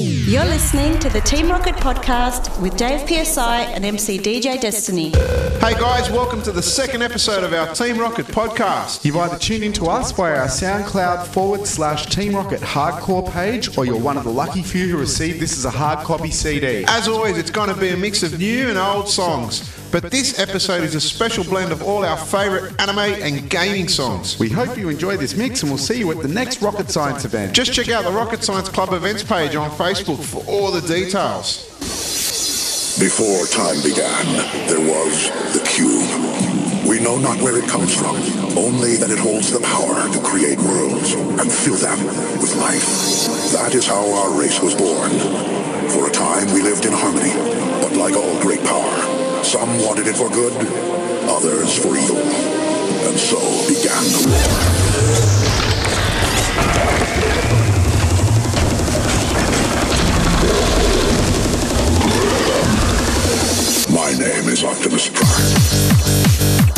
You're listening to the Team Rocket podcast with Dave PSI and MC DJ Destiny. Hey guys, welcome to the second episode of our Team Rocket podcast. You've either tuned in to us via our SoundCloud forward slash Team Rocket hardcore page, or you're one of the lucky few who received this as a hard copy CD. As always, it's going to be a mix of new and old songs. But this episode is a special blend of all our favourite anime and gaming songs. We hope you enjoy this mix and we'll see you at the next Rocket Science event. Just check out the Rocket Science Club events page on Facebook for all the details. Before time began, there was the cube. We know not where it comes from, only that it holds the power to create worlds and fill them with life. That is how our race was born. For a time we lived in harmony, but like all great power, some wanted it for good, others for evil. And so began the war. My name is Optimus Prime.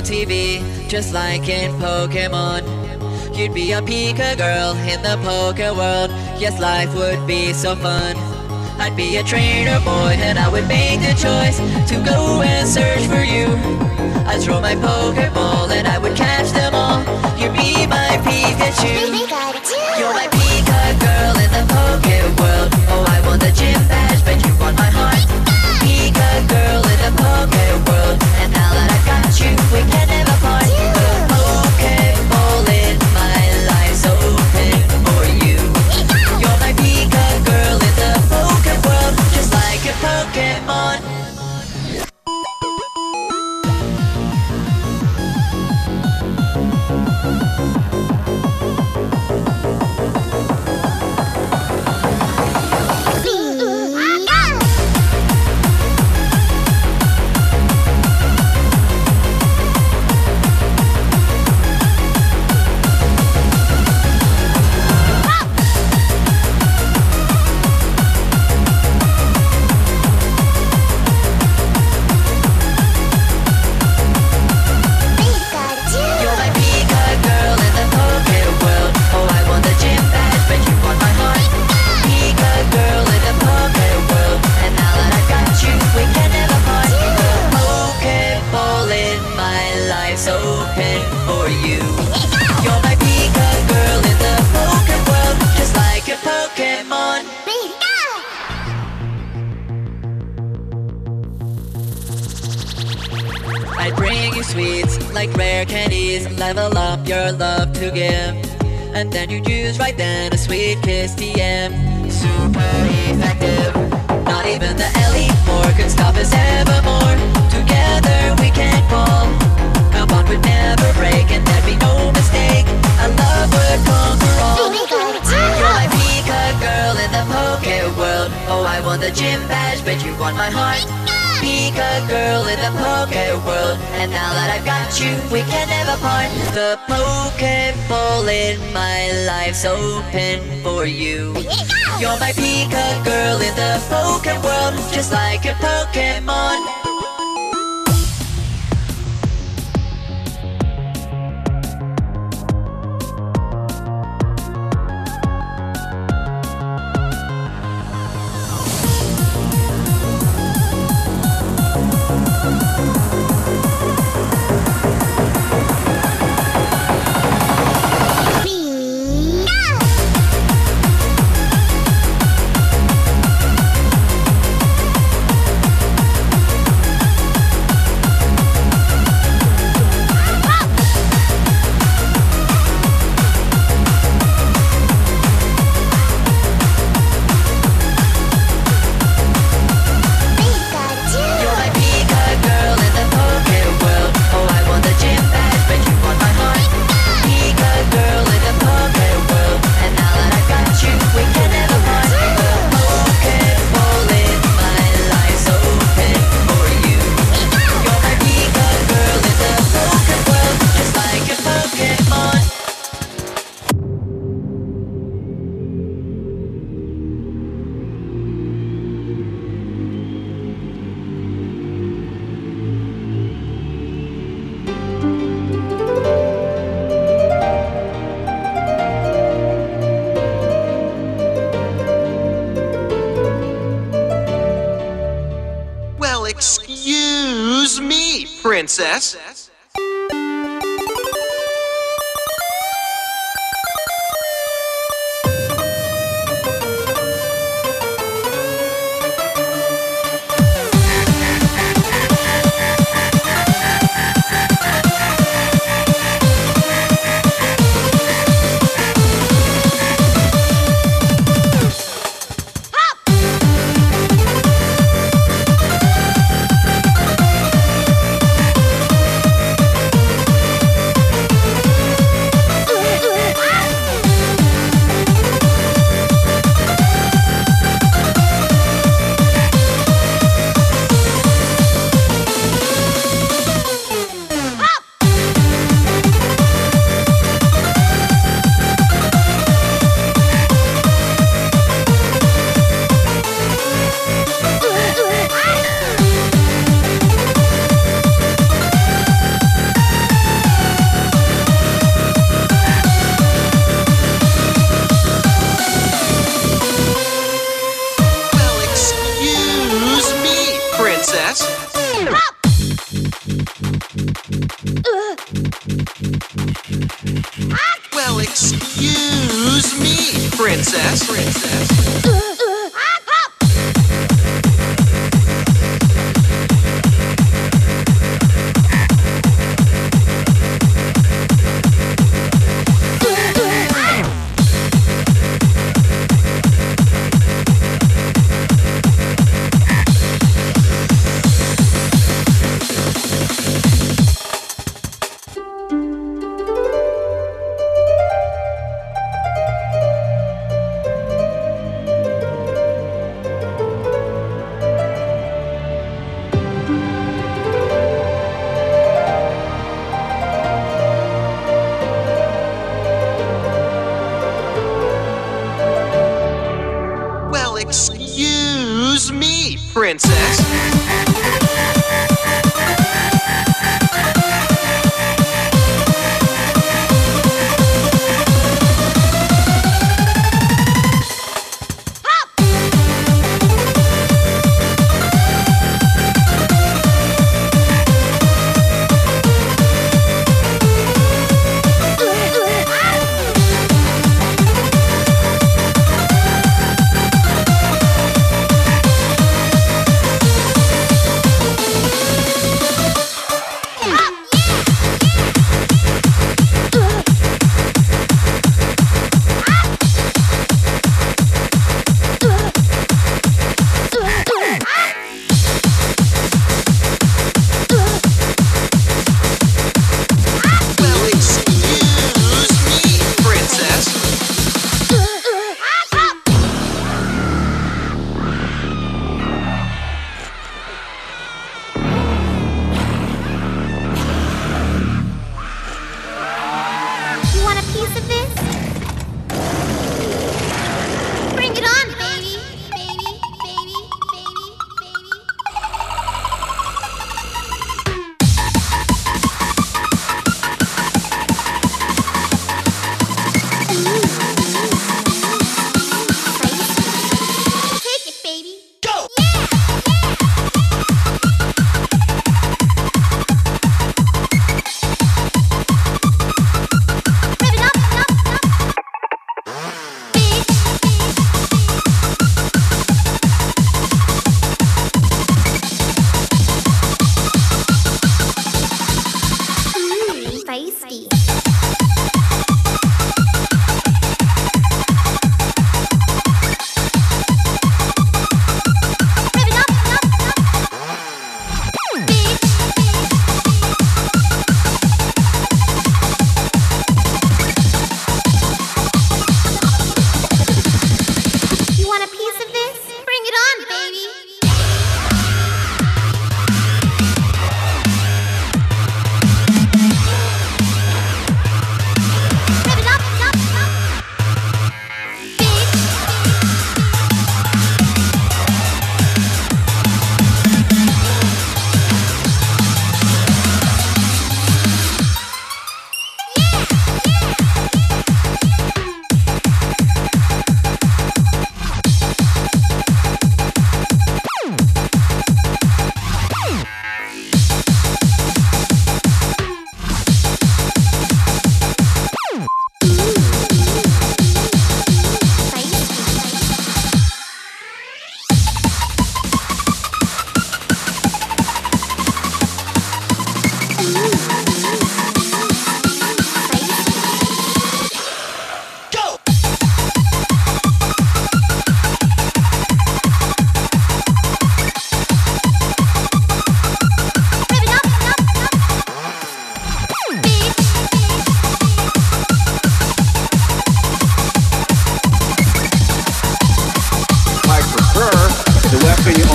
On TV, just like in Pokemon. You'd be a Pika girl in the Poke world. Yes, life would be so fun. I'd be a trainer boy, and I would make the choice to go and search for you. I'd throw my Pokeball, and I would catch them all. You'd be my Pikachu. girl in the Poke world. And now that I've got you, we can never part. The Pokeball in my life's open for you. You're my Pika girl in the Poke world, just like a Pokemon.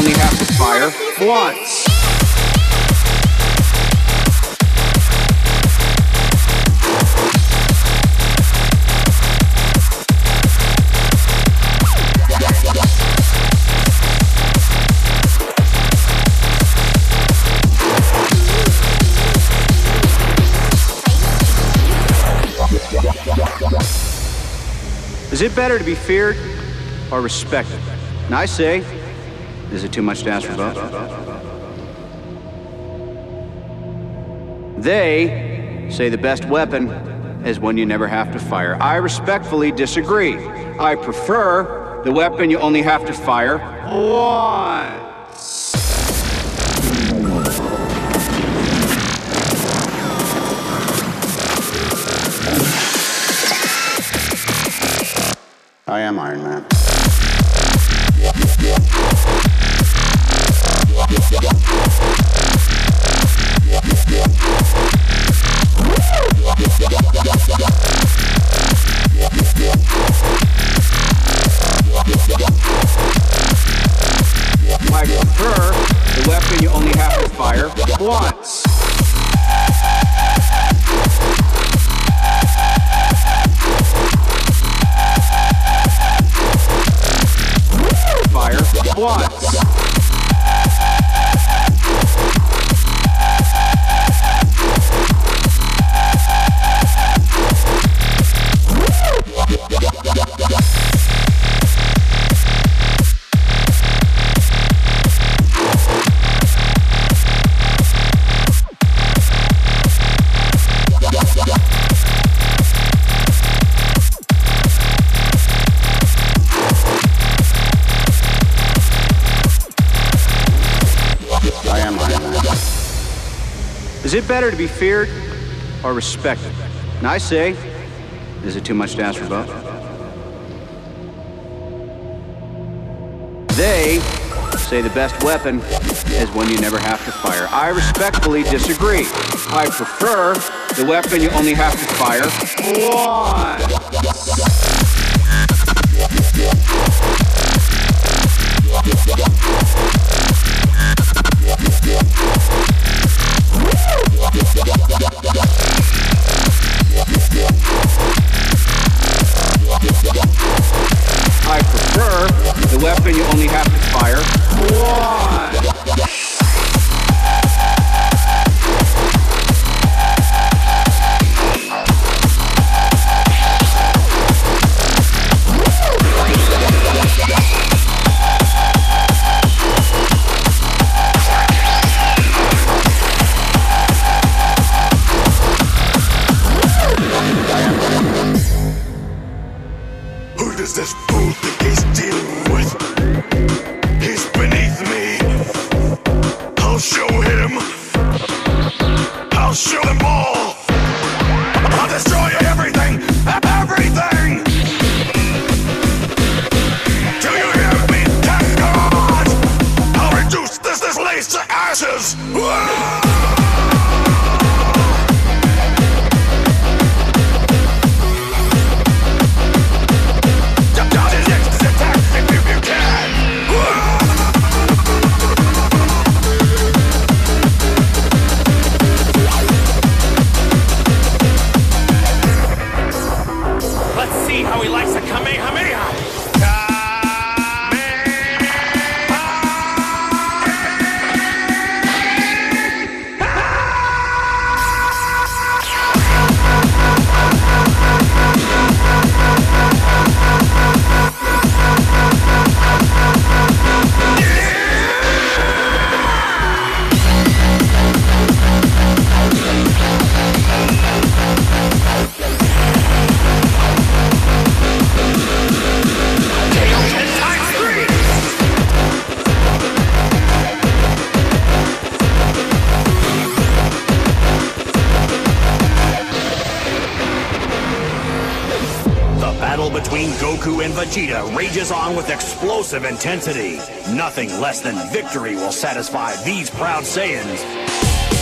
Only have to fire once. Is it better to be feared or respected? And I say, is it too much to ask for both? They say the best weapon is one you never have to fire. I respectfully disagree. I prefer the weapon you only have to fire once. I am Iron Man. It better to be feared or respected? And I say, is it too much to ask for both? They say the best weapon is one you never have to fire. I respectfully disagree. I prefer the weapon you only have to fire once. I prefer the weapon you only have to fire once. On with explosive intensity. Nothing less than victory will satisfy these proud Saiyans.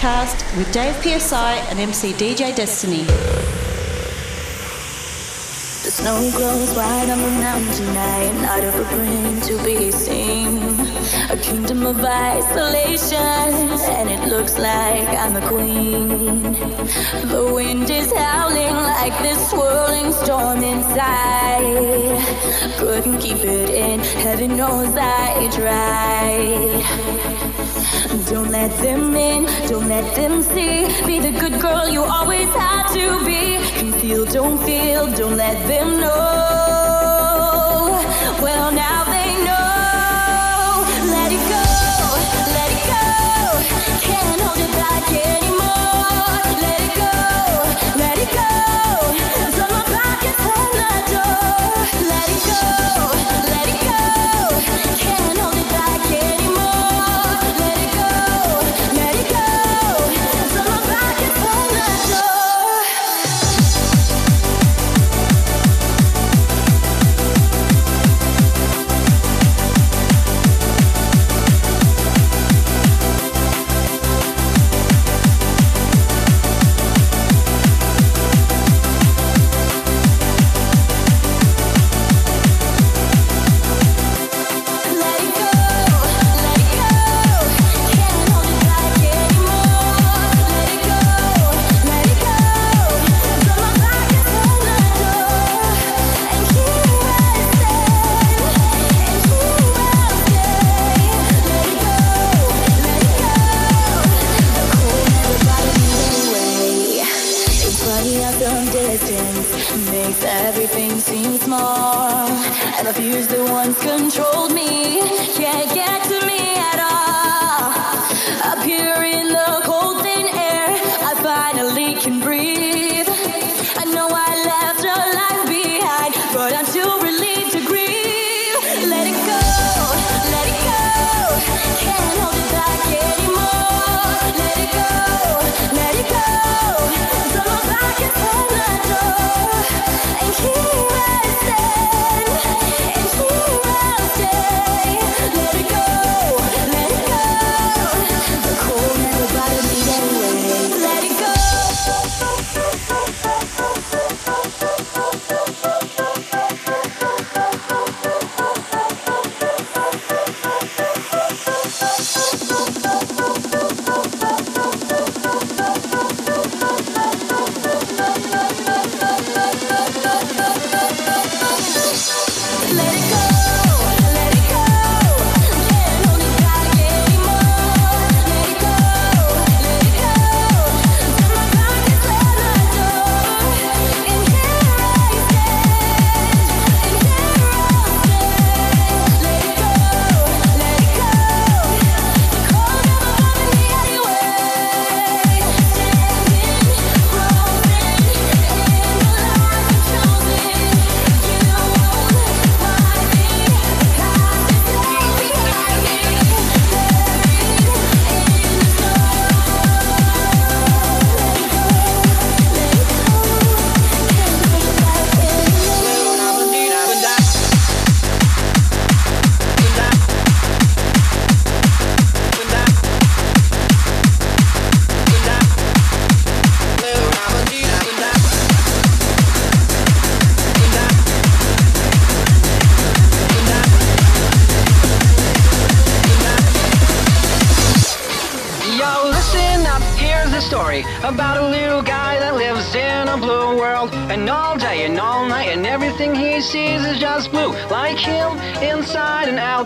podcast with Dave PSI and MC DJ Destiny. The snow white on the mountain not a footprint to be seen. A kingdom of isolation, and it looks like I'm a queen. The wind is howling like this swirling storm inside. Couldn't keep it in, heaven knows I tried. Don't let them in, don't let them see. Be the good girl you always had to be. Conceal, don't feel, don't let them know. Well,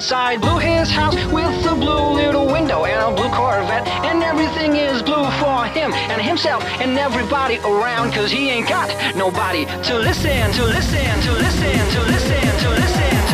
outside blue his house with a blue little window and a blue Corvette. And everything is blue for him and himself and everybody around, cause he ain't got nobody to listen, to listen, to listen, to listen, to listen, to listen.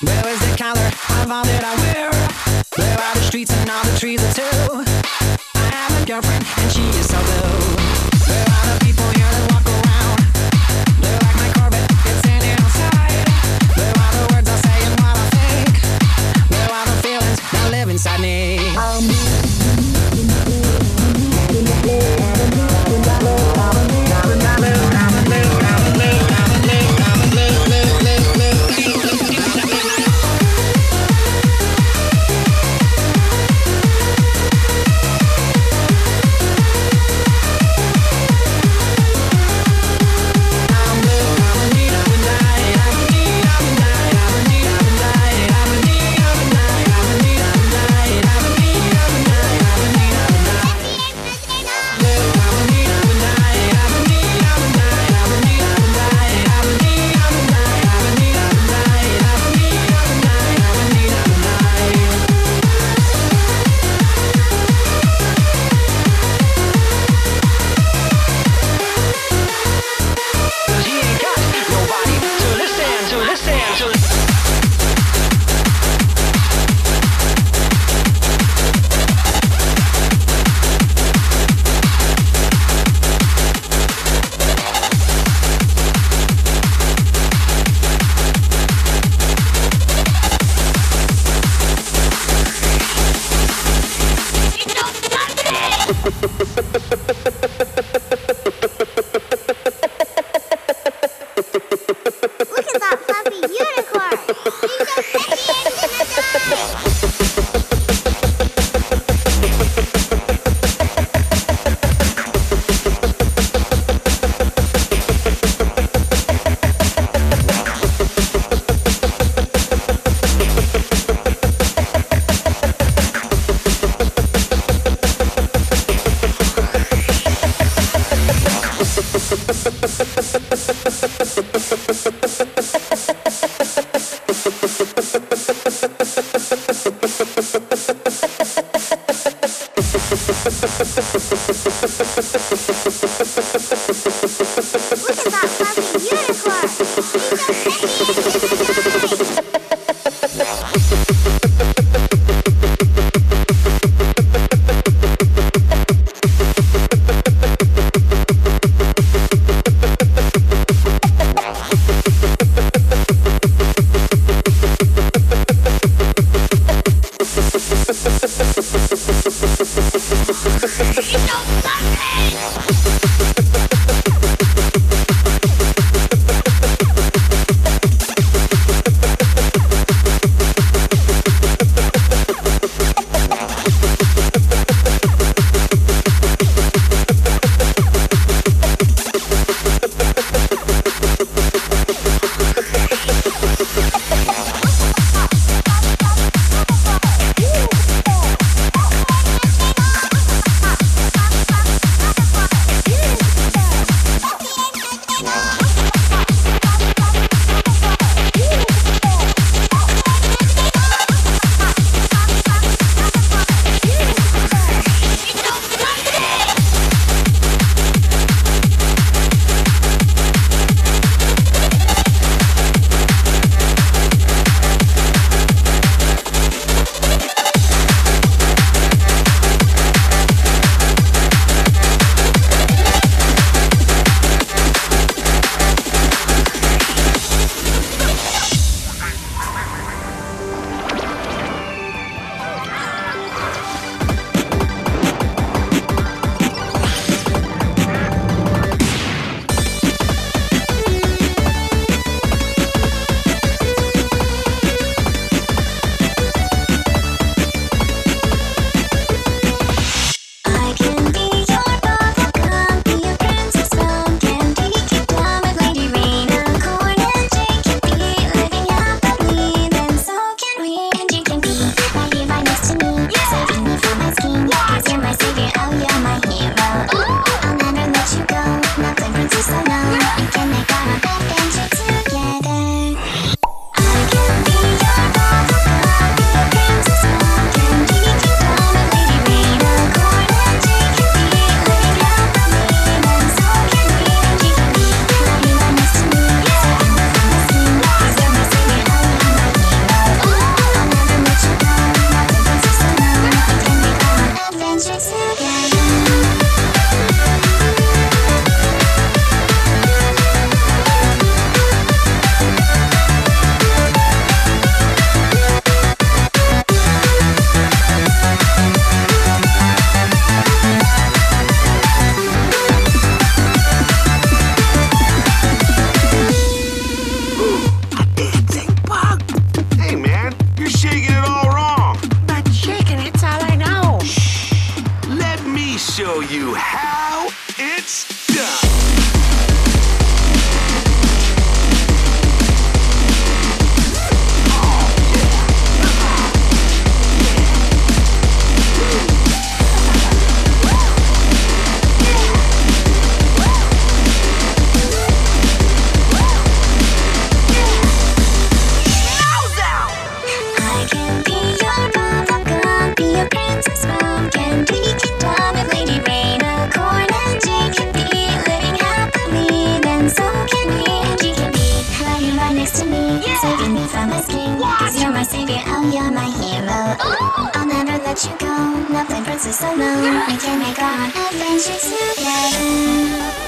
Where is the color of all that I wear? Blue are the streets and all the trees are too? I have a girlfriend and she is so blue. show you how it's done. Princess alone. We can make our adventures together.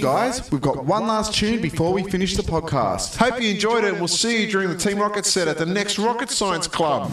guys. We've got one last tune before we finish the podcast. Hope you enjoyed it, and we'll see you during the Team Rocket set at the next Rocket Science Club.